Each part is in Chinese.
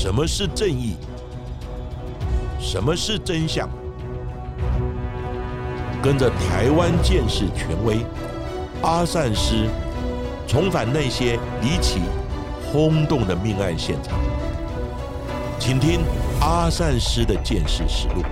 什么是正义？什么是真相？跟着台湾建士权威阿善师，重返那些离奇、轰动的命案现场，请听阿善师的见识实录。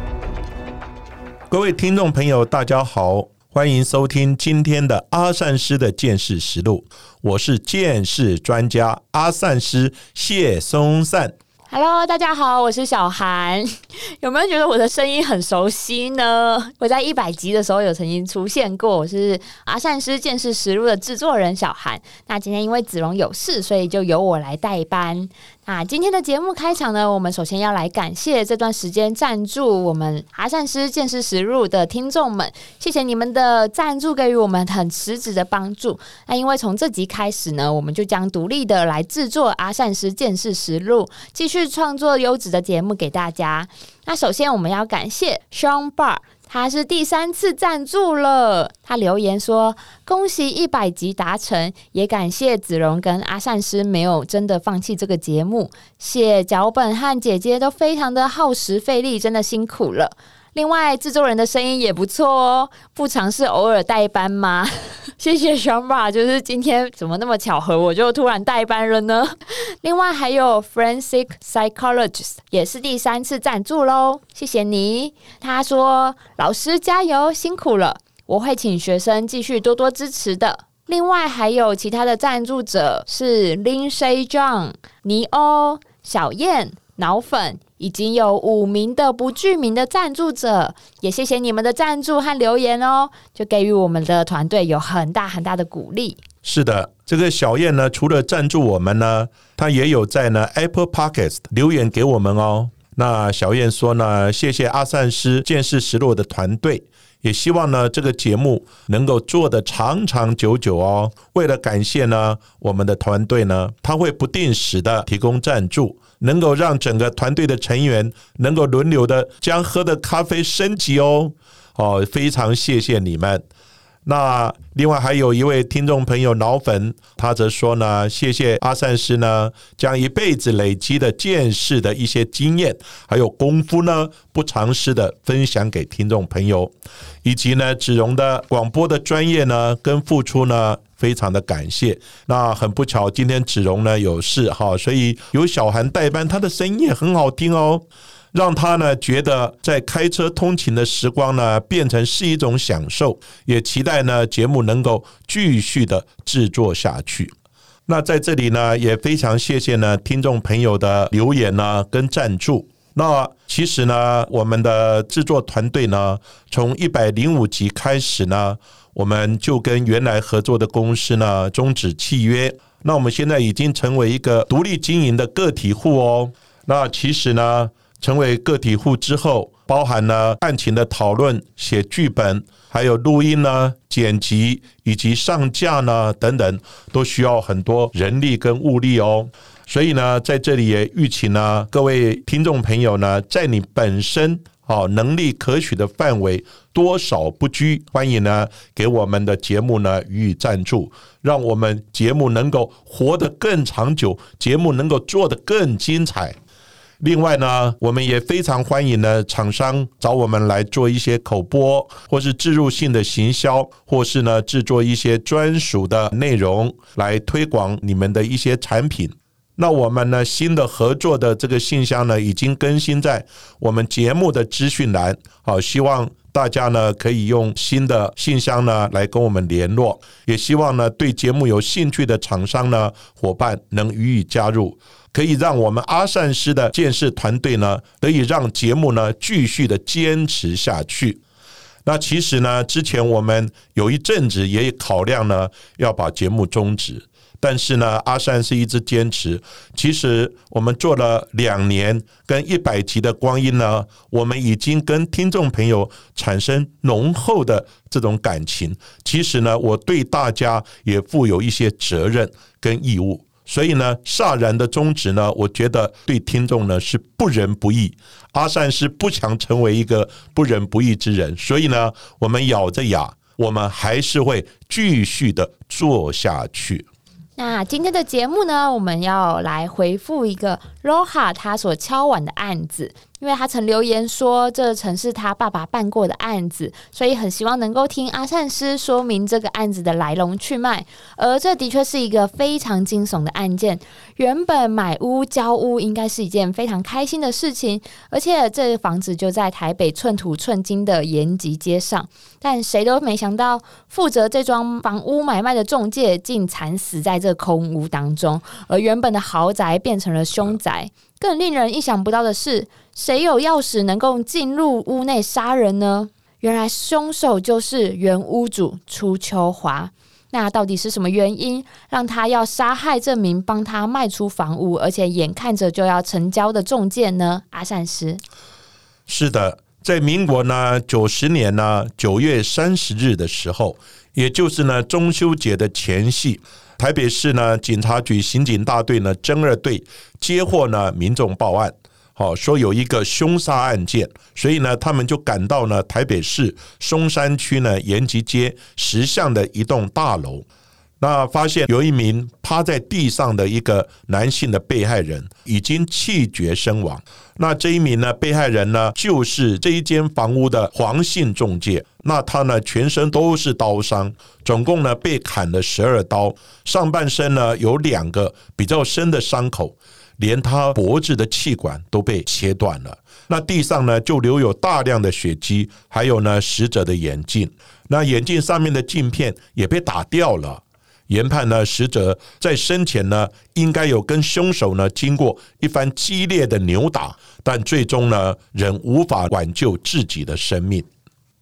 各位听众朋友，大家好，欢迎收听今天的阿善师的见识实录。我是见识专家阿善师谢松善。Hello，大家好，我是小韩。有没有觉得我的声音很熟悉呢？我在一百集的时候有曾经出现过，我是阿善师见识实录的制作人小韩。那今天因为子龙有事，所以就由我来代班。那今天的节目开场呢，我们首先要来感谢这段时间赞助我们阿善师见识实录的听众们，谢谢你们的赞助，给予我们很实质的帮助。那因为从这集开始呢，我们就将独立的来制作阿善师见识实录，继续创作优质的节目给大家。那首先我们要感谢 Sean Bar。他是第三次赞助了，他留言说：“恭喜一百集达成，也感谢子荣跟阿善师没有真的放弃这个节目，写脚本和姐姐都非常的耗时费力，真的辛苦了。另外，制作人的声音也不错哦，不尝试偶尔代班吗？谢谢小马，就是今天怎么那么巧合，我就突然代班了呢？另外还有 Forensic Psychologist 也是第三次赞助喽，谢谢你。他说：“老师加油，辛苦了，我会请学生继续多多支持的。”另外还有其他的赞助者是 Lindsay John、尼欧、小燕、脑粉，已经有五名的不具名的赞助者，也谢谢你们的赞助和留言哦，就给予我们的团队有很大很大的鼓励。是的，这个小燕呢，除了赞助我们呢，她也有在呢 Apple Podcast 留言给我们哦。那小燕说呢，谢谢阿善师见识实录的团队，也希望呢这个节目能够做得长长久久哦。为了感谢呢我们的团队呢，他会不定时的提供赞助，能够让整个团队的成员能够轮流的将喝的咖啡升级哦。哦，非常谢谢你们。那另外还有一位听众朋友脑粉，他则说呢，谢谢阿善师呢，将一辈子累积的见识的一些经验，还有功夫呢，不藏私的分享给听众朋友，以及呢子荣的广播的专业呢跟付出呢，非常的感谢。那很不巧，今天子荣呢有事哈，所以由小韩代班，他的声音也很好听哦。让他呢觉得在开车通勤的时光呢变成是一种享受，也期待呢节目能够继续的制作下去。那在这里呢也非常谢谢呢听众朋友的留言呢跟赞助。那其实呢我们的制作团队呢从一百零五集开始呢，我们就跟原来合作的公司呢终止契约。那我们现在已经成为一个独立经营的个体户哦。那其实呢。成为个体户之后，包含了案情的讨论、写剧本，还有录音呢、剪辑以及上架呢等等，都需要很多人力跟物力哦。所以呢，在这里也预请呢各位听众朋友呢，在你本身哦能力可取的范围，多少不拘，欢迎呢给我们的节目呢予以赞助，让我们节目能够活得更长久，节目能够做得更精彩。另外呢，我们也非常欢迎呢厂商找我们来做一些口播，或是植入性的行销，或是呢制作一些专属的内容来推广你们的一些产品。那我们呢新的合作的这个信箱呢已经更新在我们节目的资讯栏，好，希望大家呢可以用新的信箱呢来跟我们联络，也希望呢对节目有兴趣的厂商呢伙伴能予以加入。可以让我们阿善师的建设团队呢，得以让节目呢继续的坚持下去。那其实呢，之前我们有一阵子也考量呢，要把节目终止。但是呢，阿善是一直坚持。其实我们做了两年跟一百集的光阴呢，我们已经跟听众朋友产生浓厚的这种感情。其实呢，我对大家也负有一些责任跟义务。所以呢，煞然的宗旨呢，我觉得对听众呢是不仁不义。阿善是不想成为一个不仁不义之人，所以呢，我们咬着牙，我们还是会继续的做下去。那今天的节目呢，我们要来回复一个罗哈他所敲碗的案子。因为他曾留言说，这曾是他爸爸办过的案子，所以很希望能够听阿善师说明这个案子的来龙去脉。而这的确是一个非常惊悚的案件。原本买屋交屋应该是一件非常开心的事情，而且这房子就在台北寸土寸金的延吉街上，但谁都没想到，负责这桩房屋买卖的中介竟惨死在这空屋当中，而原本的豪宅变成了凶宅。更令人意想不到的是，谁有钥匙能够进入屋内杀人呢？原来凶手就是原屋主初秋华。那到底是什么原因让他要杀害这名帮他卖出房屋，而且眼看着就要成交的中介呢？阿善师，是的，在民国呢九十年呢九月三十日的时候，也就是呢中秋节的前夕。台北市呢警察局刑警大队呢侦二队接获呢民众报案，好说有一个凶杀案件，所以呢他们就赶到呢台北市松山区呢延吉街石巷的一栋大楼。那发现有一名趴在地上的一个男性的被害人已经气绝身亡。那这一名呢被害人呢，就是这一间房屋的黄姓中介。那他呢全身都是刀伤，总共呢被砍了十二刀，上半身呢有两个比较深的伤口，连他脖子的气管都被切断了。那地上呢就留有大量的血迹，还有呢死者的眼镜，那眼镜上面的镜片也被打掉了。研判呢，死者在生前呢，应该有跟凶手呢经过一番激烈的扭打，但最终呢，仍无法挽救自己的生命。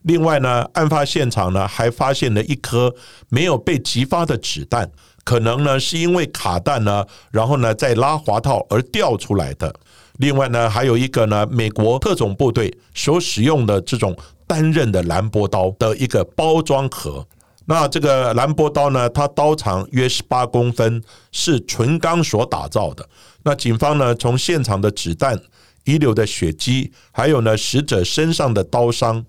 另外呢，案发现场呢还发现了一颗没有被击发的子弹，可能呢是因为卡弹呢，然后呢再拉滑套而掉出来的。另外呢，还有一个呢，美国特种部队所使用的这种单刃的兰博刀的一个包装盒。那这个兰博刀呢？它刀长约十八公分，是纯钢所打造的。那警方呢，从现场的子弹、遗留的血迹，还有呢死者身上的刀伤，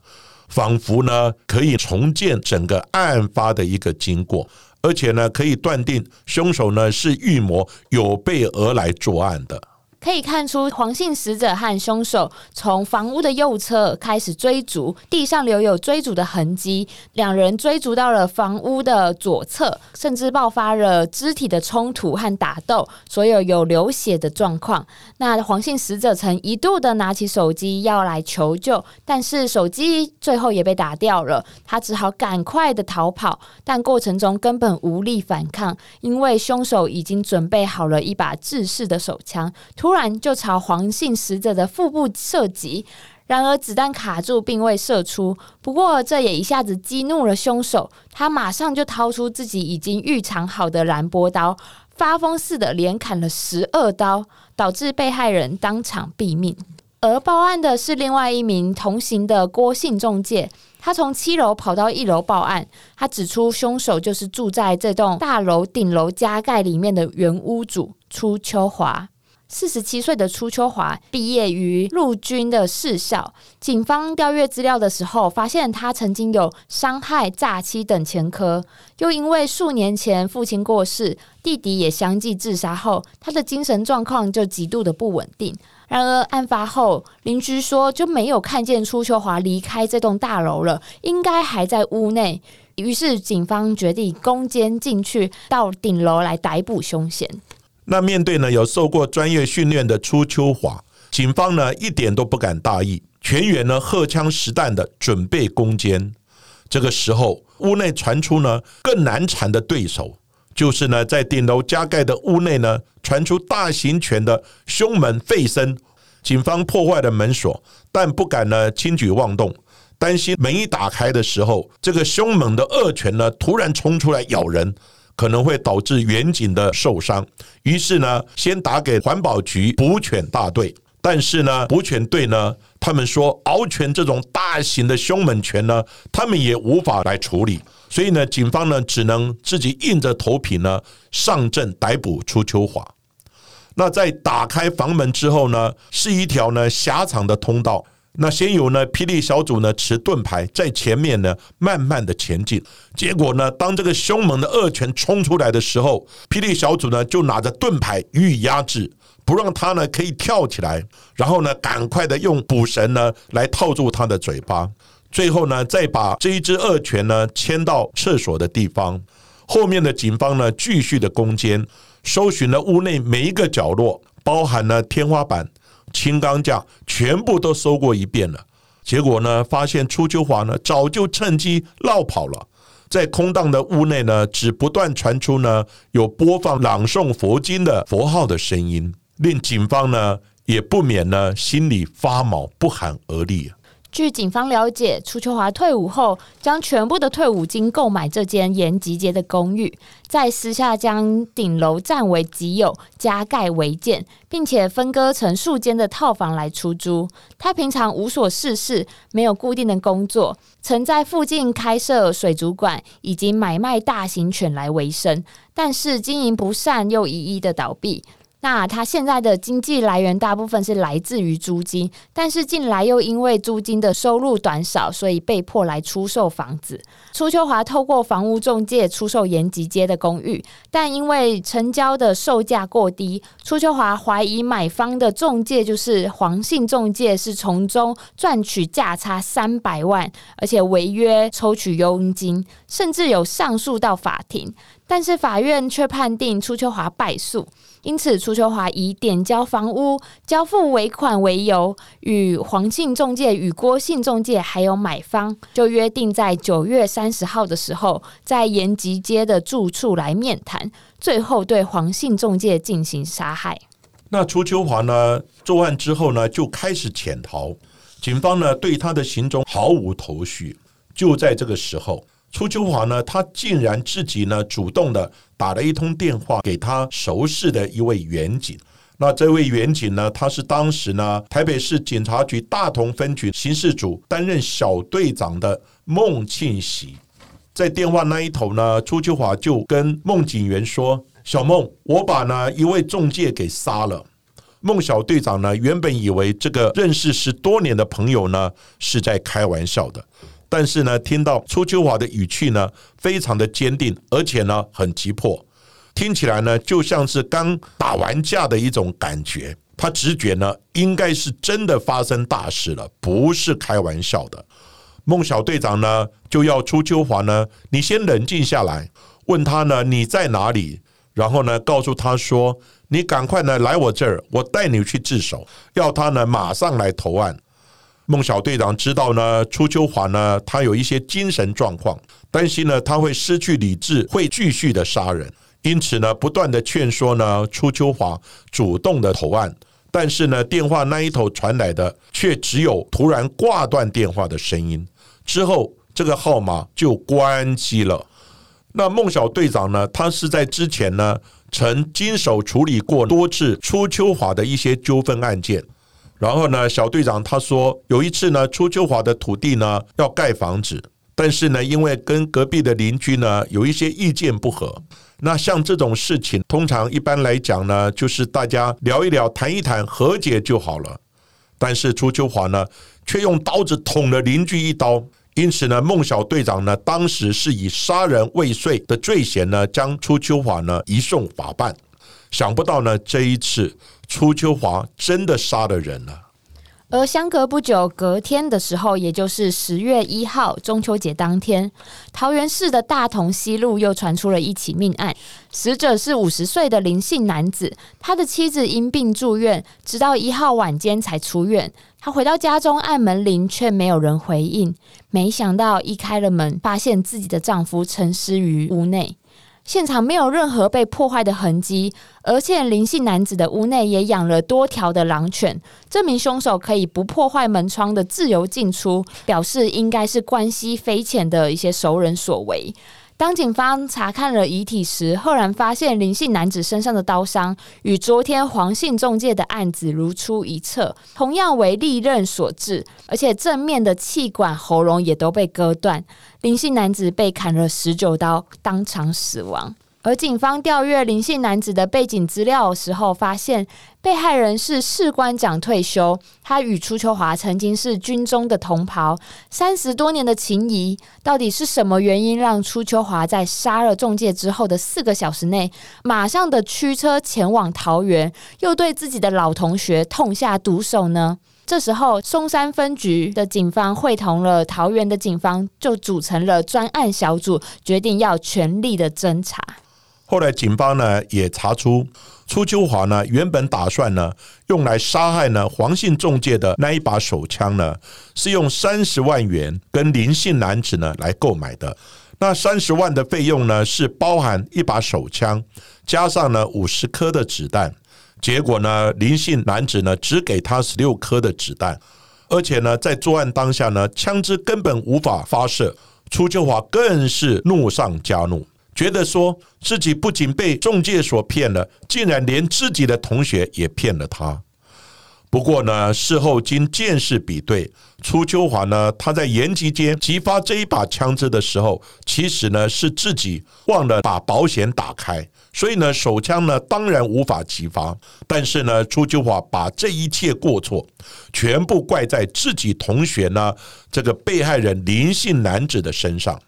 仿佛呢可以重建整个案发的一个经过，而且呢可以断定凶手呢是预谋有备而来作案的。可以看出，黄姓死者和凶手从房屋的右侧开始追逐，地上留有追逐的痕迹。两人追逐到了房屋的左侧，甚至爆发了肢体的冲突和打斗，所有有流血的状况。那黄姓死者曾一度的拿起手机要来求救，但是手机最后也被打掉了，他只好赶快的逃跑，但过程中根本无力反抗，因为凶手已经准备好了一把制式的手枪，突。突然就朝黄姓死者的腹部射击，然而子弹卡住并未射出。不过这也一下子激怒了凶手，他马上就掏出自己已经预藏好的蓝波刀，发疯似的连砍了十二刀，导致被害人当场毙命。而报案的是另外一名同行的郭姓中介，他从七楼跑到一楼报案，他指出凶手就是住在这栋大楼顶楼加盖里面的原屋主初秋华。四十七岁的初秋华毕业于陆军的士校。警方调阅资料的时候，发现他曾经有伤害、诈欺等前科，又因为数年前父亲过世，弟弟也相继自杀后，他的精神状况就极度的不稳定。然而案发后，邻居说就没有看见初秋华离开这栋大楼了，应该还在屋内。于是警方决定攻坚进去，到顶楼来逮捕凶嫌。那面对呢有受过专业训练的初秋华，警方呢一点都不敢大意，全员呢荷枪实弹的准备攻坚。这个时候，屋内传出呢更难缠的对手，就是呢在顶楼加盖的屋内呢传出大型犬的凶猛吠声。警方破坏了门锁，但不敢呢轻举妄动，担心门一打开的时候，这个凶猛的恶犬呢突然冲出来咬人。可能会导致远景的受伤，于是呢，先打给环保局捕犬大队。但是呢，捕犬队呢，他们说獒犬这种大型的凶猛犬呢，他们也无法来处理。所以呢，警方呢，只能自己硬着头皮呢，上阵逮捕出秋华。那在打开房门之后呢，是一条呢狭长的通道，那先有呢，霹雳小组呢持盾牌在前面呢慢慢的前进。结果呢，当这个凶猛的恶犬冲出来的时候，霹雳小组呢就拿着盾牌予以压制，不让他呢可以跳起来。然后呢，赶快的用捕绳呢来套住他的嘴巴。最后呢，再把这一只恶犬呢牵到厕所的地方。后面的警方呢继续的攻坚，搜寻了屋内每一个角落，包含了天花板。青钢架全部都搜过一遍了，结果呢，发现初秋华呢早就趁机绕跑了。在空荡的屋内呢，只不断传出呢有播放朗诵佛经的佛号的声音，令警方呢也不免呢心里发毛，不寒而栗。据警方了解，楚秋华退伍后，将全部的退伍金购买这间延吉街的公寓，在私下将顶楼占为己有，加盖违建，并且分割成数间的套房来出租。他平常无所事事，没有固定的工作，曾在附近开设水族馆以及买卖大型犬来为生，但是经营不善，又一一的倒闭。那他现在的经济来源大部分是来自于租金，但是近来又因为租金的收入短少，所以被迫来出售房子。初秋华透过房屋中介出售延吉街的公寓，但因为成交的售价过低，初秋华怀疑买方的中介就是黄姓中介，是从中赚取价差三百万，而且违约抽取佣金，甚至有上诉到法庭，但是法院却判定初秋华败诉。因此，楚秋华以点交房屋、交付尾款为由，与黄姓中介、与郭姓中介还有买方，就约定在九月三十号的时候，在延吉街的住处来面谈，最后对黄姓中介进行杀害。那楚秋华呢？作案之后呢，就开始潜逃，警方呢对他的行踪毫无头绪。就在这个时候。初秋华呢，他竟然自己呢主动的打了一通电话给他熟识的一位远警。那这位远警呢，他是当时呢台北市警察局大同分局刑事组担任小队长的孟庆喜。在电话那一头呢，初秋华就跟孟警员说：“小孟，我把呢一位中介给杀了。”孟小队长呢原本以为这个认识十多年的朋友呢是在开玩笑的。但是呢，听到初秋华的语气呢，非常的坚定，而且呢很急迫，听起来呢就像是刚打完架的一种感觉。他直觉呢，应该是真的发生大事了，不是开玩笑的。孟小队长呢就要初秋华呢，你先冷静下来，问他呢你在哪里，然后呢告诉他说，你赶快呢来我这儿，我带你去自首，要他呢马上来投案。孟小队长知道呢，初秋华呢，他有一些精神状况，担心呢他会失去理智，会继续的杀人，因此呢，不断的劝说呢，初秋华主动的投案。但是呢，电话那一头传来的却只有突然挂断电话的声音，之后这个号码就关机了。那孟小队长呢，他是在之前呢，曾经手处理过多次初秋华的一些纠纷案件。然后呢，小队长他说，有一次呢，初秋华的土地呢要盖房子，但是呢，因为跟隔壁的邻居呢有一些意见不合，那像这种事情，通常一般来讲呢，就是大家聊一聊、谈一谈、和解就好了。但是初秋华呢，却用刀子捅了邻居一刀，因此呢，孟小队长呢，当时是以杀人未遂的罪嫌呢，将初秋华呢移送法办。想不到呢，这一次初秋华真的杀了人了。而相隔不久，隔天的时候，也就是十月一号中秋节当天，桃园市的大同西路又传出了一起命案，死者是五十岁的林姓男子，他的妻子因病住院，直到一号晚间才出院。他回到家中按门铃，却没有人回应。没想到一开了门，发现自己的丈夫沉尸于屋内。现场没有任何被破坏的痕迹，而且林姓男子的屋内也养了多条的狼犬，这名凶手可以不破坏门窗的自由进出，表示应该是关系匪浅的一些熟人所为。当警方查看了遗体时，赫然发现林姓男子身上的刀伤与昨天黄姓中介的案子如出一辙，同样为利刃所致，而且正面的气管、喉咙也都被割断。林姓男子被砍了十九刀，当场死亡。而警方调阅林姓男子的背景资料时候，发现被害人是士官长退休，他与初秋华曾经是军中的同袍，三十多年的情谊，到底是什么原因让初秋华在杀了中介之后的四个小时内，马上的驱车前往桃园，又对自己的老同学痛下毒手呢？这时候，松山分局的警方会同了桃园的警方，就组成了专案小组，决定要全力的侦查。后来警方呢也查出，初秋华呢原本打算呢用来杀害呢黄姓中介的那一把手枪呢，是用三十万元跟林姓男子呢来购买的。那三十万的费用呢是包含一把手枪，加上呢五十颗的子弹。结果呢林姓男子呢只给他十六颗的子弹，而且呢在作案当下呢枪支根本无法发射。初秋华更是怒上加怒。觉得说自己不仅被中介所骗了，竟然连自己的同学也骗了他。不过呢，事后经见识比对，初秋华呢，他在延吉街击发这一把枪支的时候，其实呢是自己忘了把保险打开，所以呢手枪呢当然无法击发。但是呢，初秋华把这一切过错全部怪在自己同学呢这个被害人林姓男子的身上。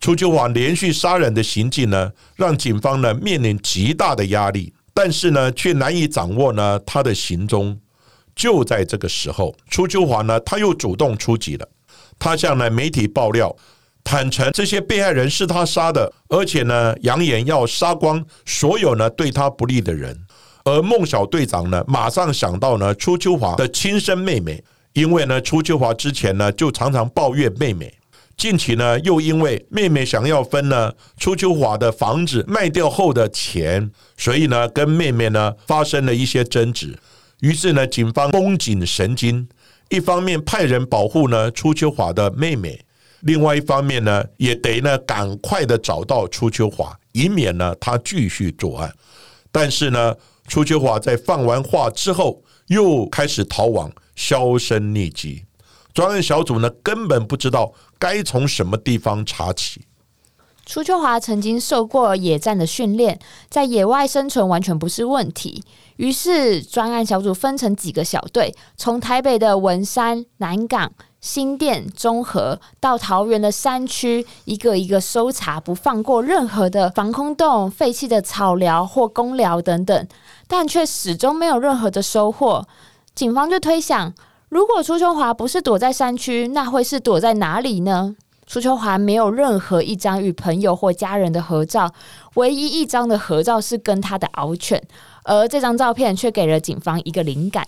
初秋华连续杀人的行径呢，让警方呢面临极大的压力，但是呢却难以掌握呢他的行踪。就在这个时候，初秋华呢他又主动出击了，他向呢媒体爆料，坦诚这些被害人是他杀的，而且呢扬言要杀光所有呢对他不利的人。而孟小队长呢马上想到呢初秋华的亲生妹妹，因为呢初秋华之前呢就常常抱怨妹妹。近期呢，又因为妹妹想要分呢初秋华的房子卖掉后的钱，所以呢，跟妹妹呢发生了一些争执。于是呢，警方绷紧神经，一方面派人保护呢初秋华的妹妹，另外一方面呢，也得呢赶快的找到初秋华，以免呢他继续作案。但是呢，初秋华在放完话之后，又开始逃亡，销声匿迹。专案小组呢，根本不知道该从什么地方查起。初秋华曾经受过野战的训练，在野外生存完全不是问题。于是，专案小组分成几个小队，从台北的文山、南港、新店、中和到桃园的山区，一个一个搜查，不放过任何的防空洞、废弃的草寮或公寮等等，但却始终没有任何的收获。警方就推想。如果初秋华不是躲在山区，那会是躲在哪里呢？初秋华没有任何一张与朋友或家人的合照，唯一一张的合照是跟他的獒犬，而这张照片却给了警方一个灵感。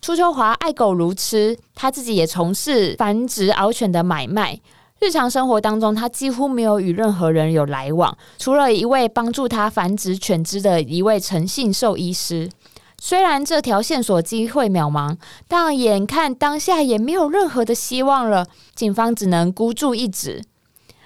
初秋华爱狗如痴，他自己也从事繁殖獒犬的买卖。日常生活当中，他几乎没有与任何人有来往，除了一位帮助他繁殖犬只的一位诚信兽医师。虽然这条线索机会渺茫，但眼看当下也没有任何的希望了，警方只能孤注一掷。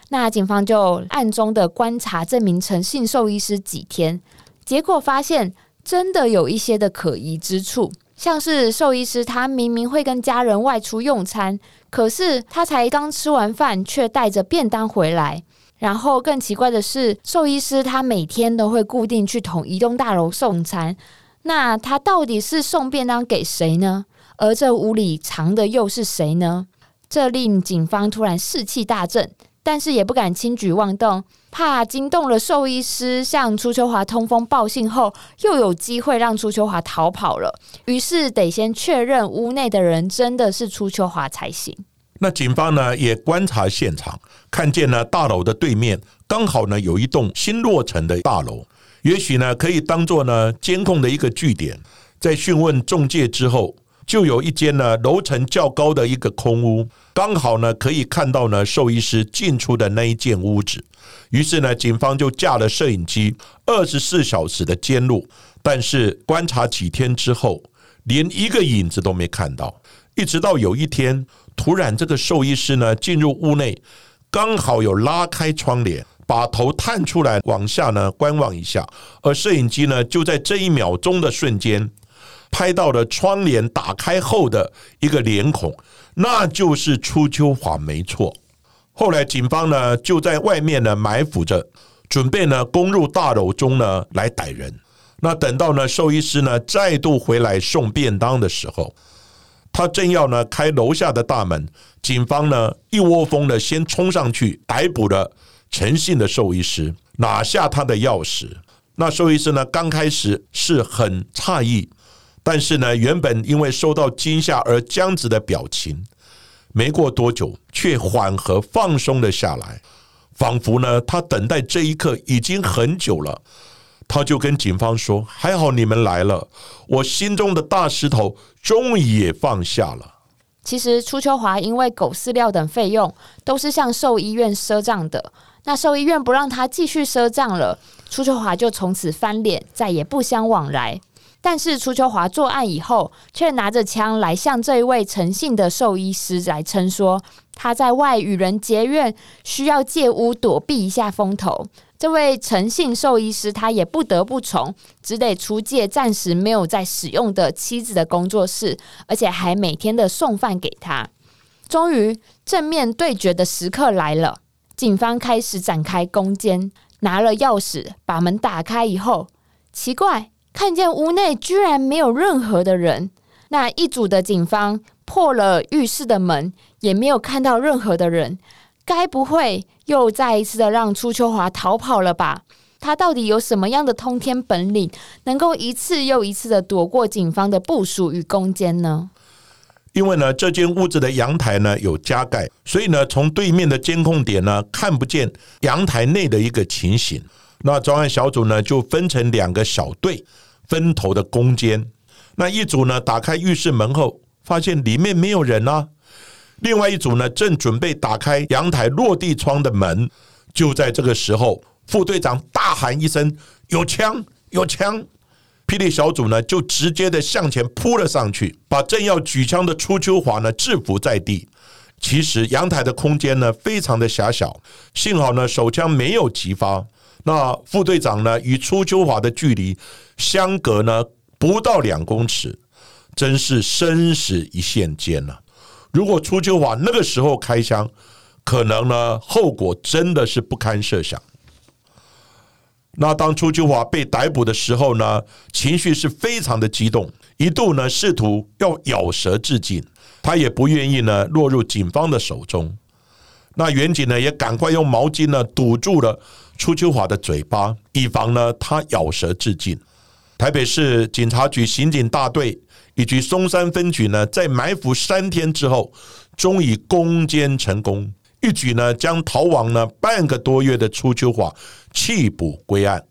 那警方就暗中的观察这名诚信兽医师几天，结果发现真的有一些的可疑之处，像是兽医师他明明会跟家人外出用餐，可是他才刚吃完饭却带着便当回来。然后更奇怪的是，兽医师他每天都会固定去同一栋大楼送餐。那他到底是送便当给谁呢？而这屋里藏的又是谁呢？这令警方突然士气大振，但是也不敢轻举妄动，怕惊动了兽医师，向初秋华通风报信后，又有机会让初秋华逃跑了。于是得先确认屋内的人真的是初秋华才行。那警方呢也观察现场，看见呢大楼的对面刚好呢有一栋新落成的大楼。也许呢，可以当做呢监控的一个据点。在讯问中介之后，就有一间呢楼层较高的一个空屋，刚好呢可以看到呢兽医师进出的那一间屋子。于是呢，警方就架了摄影机，二十四小时的监录。但是观察几天之后，连一个影子都没看到。一直到有一天，突然这个兽医师呢进入屋内，刚好有拉开窗帘。把头探出来，往下呢观望一下，而摄影机呢就在这一秒钟的瞬间，拍到了窗帘打开后的一个脸孔，那就是初秋华，没错。后来警方呢就在外面呢埋伏着，准备呢攻入大楼中呢来逮人。那等到呢兽医师呢再度回来送便当的时候，他正要呢开楼下的大门，警方呢一窝蜂的先冲上去逮捕了诚信的兽医师，拿下他的钥匙。那兽医师呢刚开始是很诧异，但是呢原本因为受到惊吓而僵直的表情，没过多久却缓和放松了下来，仿佛呢他等待这一刻已经很久了。他就跟警方说：“还好你们来了，我心中的大石头终于也放下了。”其实初秋华因为狗饲料等费用都是向兽医院赊账的，那兽医院不让他继续赊账了，初秋华就从此翻脸，再也不相往来。但是初秋华作案以后，却拿着枪来向这位诚信的兽医师来称说，他在外与人结怨，需要借屋躲避一下风头。这位诚信兽医师，他也不得不从，只得出借暂时没有在使用的妻子的工作室，而且还每天的送饭给他。终于正面对决的时刻来了，警方开始展开攻坚，拿了钥匙把门打开以后，奇怪，看见屋内居然没有任何的人。那一组的警方破了浴室的门，也没有看到任何的人。该不会又再一次的让初秋华逃跑了吧？他到底有什么样的通天本领，能够一次又一次的躲过警方的部署与攻坚呢？因为呢，这间屋子的阳台呢有加盖，所以呢，从对面的监控点呢看不见阳台内的一个情形。那专案小组呢就分成两个小队，分头的攻坚。那一组呢打开浴室门后，发现里面没有人啊。另外一组呢，正准备打开阳台落地窗的门，就在这个时候，副队长大喊一声：“有枪！有枪！”霹雳小组呢，就直接的向前扑了上去，把正要举枪的初秋华呢制服在地。其实阳台的空间呢非常的狭小，幸好呢手枪没有击发。那副队长呢与初秋华的距离相隔呢不到两公尺，真是生死一线间呐。如果初秋华那个时候开枪，可能呢后果真的是不堪设想。那当初秋华被逮捕的时候呢，情绪是非常的激动，一度呢试图要咬舌自尽，他也不愿意呢落入警方的手中。那远警呢也赶快用毛巾呢堵住了初秋华的嘴巴，以防呢他咬舌自尽。台北市警察局刑警大队。以及松山分局呢，在埋伏三天之后，终于攻坚成功，一举呢将逃亡呢半个多月的初秋华弃捕归案。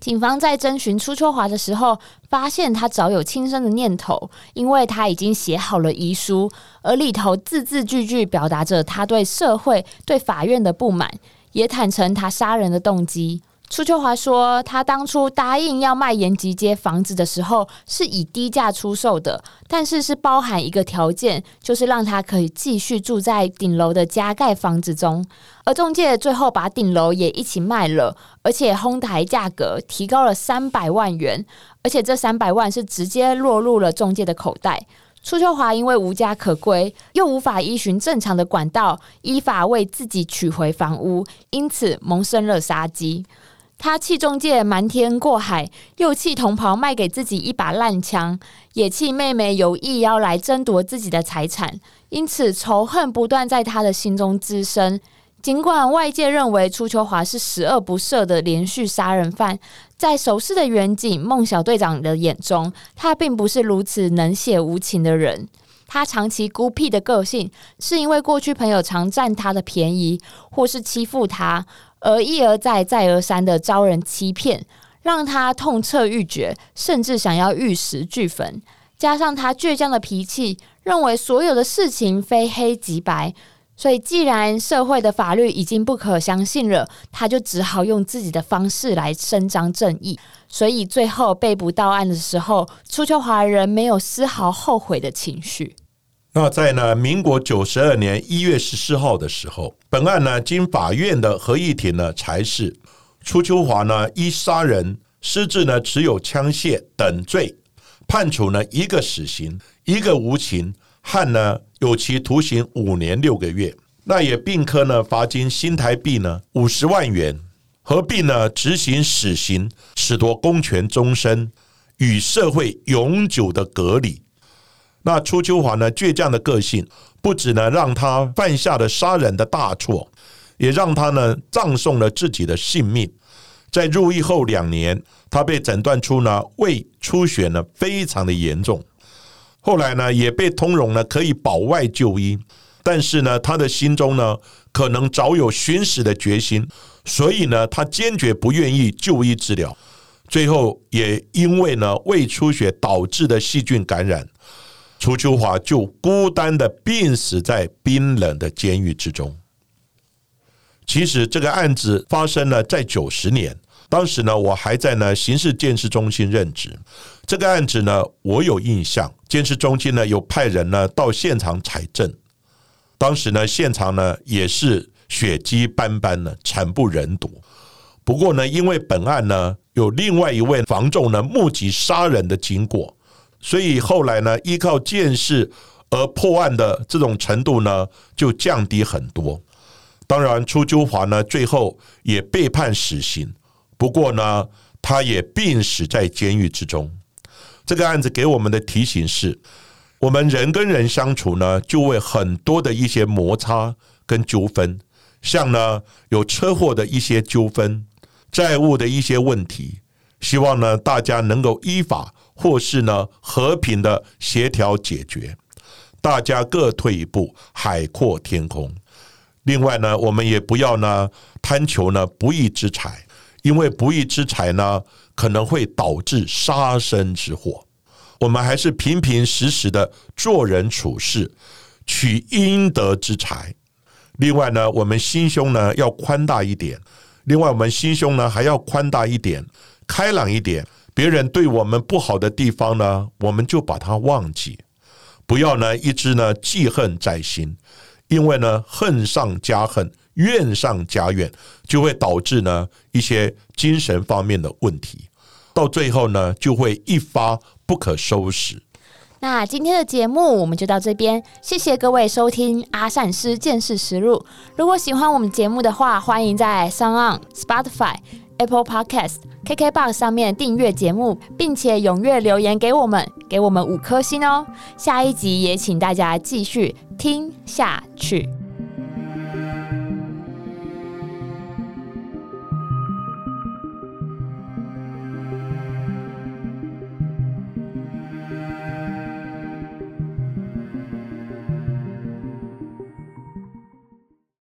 警方在征询初秋华的时候，发现他早有轻生的念头，因为他已经写好了遗书，而里头字字句句表达着他对社会、对法院的不满，也坦诚他杀人的动机。初秋华说，他当初答应要卖延吉街房子的时候，是以低价出售的，但是是包含一个条件，就是让他可以继续住在顶楼的加盖房子中。而中介最后把顶楼也一起卖了，而且哄抬价格提高了三百万元，而且这三百万是直接落入了中介的口袋。初秋华因为无家可归，又无法依循正常的管道依法为自己取回房屋，因此萌生了杀机。他气中介瞒天过海，又气同袍卖给自己一把烂枪，也气妹妹有意要来争夺自己的财产，因此仇恨不断在他的心中滋生。尽管外界认为初秋华是十恶不赦的连续杀人犯，在熟识的远景孟小队长的眼中，他并不是如此冷血无情的人。他长期孤僻的个性，是因为过去朋友常占他的便宜，或是欺负他。而一而再、再而三的招人欺骗，让他痛彻欲绝，甚至想要玉石俱焚。加上他倔强的脾气，认为所有的事情非黑即白，所以既然社会的法律已经不可相信了，他就只好用自己的方式来伸张正义。所以最后被捕到案的时候，初秋华人没有丝毫后悔的情绪。那在呢，民国九十二年一月十四号的时候，本案呢经法院的合议庭呢裁示，初秋华呢依杀人、私自呢持有枪械等罪，判处呢一个死刑，一个无情，判呢有期徒刑五年六个月。那也并科呢罚金新台币呢五十万元。何必呢执行死刑，褫夺公权终身，与社会永久的隔离？那初秋华呢倔强的个性，不止呢让他犯下了杀人的大错，也让他呢葬送了自己的性命。在入狱后两年，他被诊断出呢胃出血呢非常的严重。后来呢，也被通融呢，可以保外就医，但是呢，他的心中呢，可能早有寻死的决心，所以呢，他坚决不愿意就医治疗。最后，也因为呢胃出血导致的细菌感染，楚秋华就孤单的病死在冰冷的监狱之中。其实，这个案子发生了在九十年。当时呢，我还在呢刑事监视中心任职。这个案子呢，我有印象，监视中心呢有派人呢到现场采证。当时呢，现场呢也是血迹斑斑的，惨不忍睹。不过呢，因为本案呢有另外一位房仲呢目击杀人的经过，所以后来呢依靠见识而破案的这种程度呢就降低很多。当然，初秋华呢最后也被判死刑。不过呢，他也病死在监狱之中。这个案子给我们的提醒是：我们人跟人相处呢，就会很多的一些摩擦跟纠纷，像呢有车祸的一些纠纷、债务的一些问题。希望呢大家能够依法或是呢和平的协调解决，大家各退一步，海阔天空。另外呢，我们也不要呢贪求呢不义之财。因为不义之财呢，可能会导致杀身之祸。我们还是平平实实的做人处事，取应得之财。另外呢，我们心胸呢要宽大一点。另外，我们心胸呢还要宽大一点，开朗一点。别人对我们不好的地方呢，我们就把它忘记，不要呢一直呢记恨在心。因为呢，恨上加恨，怨上加怨，就会导致呢一些精神方面的问题，到最后呢，就会一发不可收拾。那今天的节目我们就到这边，谢谢各位收听阿善师见识实录。如果喜欢我们节目的话，欢迎在 s o n On、Spotify、Apple Podcast、KKBox 上面订阅节目，并且踊跃留言给我们，给我们五颗星哦。下一集也请大家继续听下去。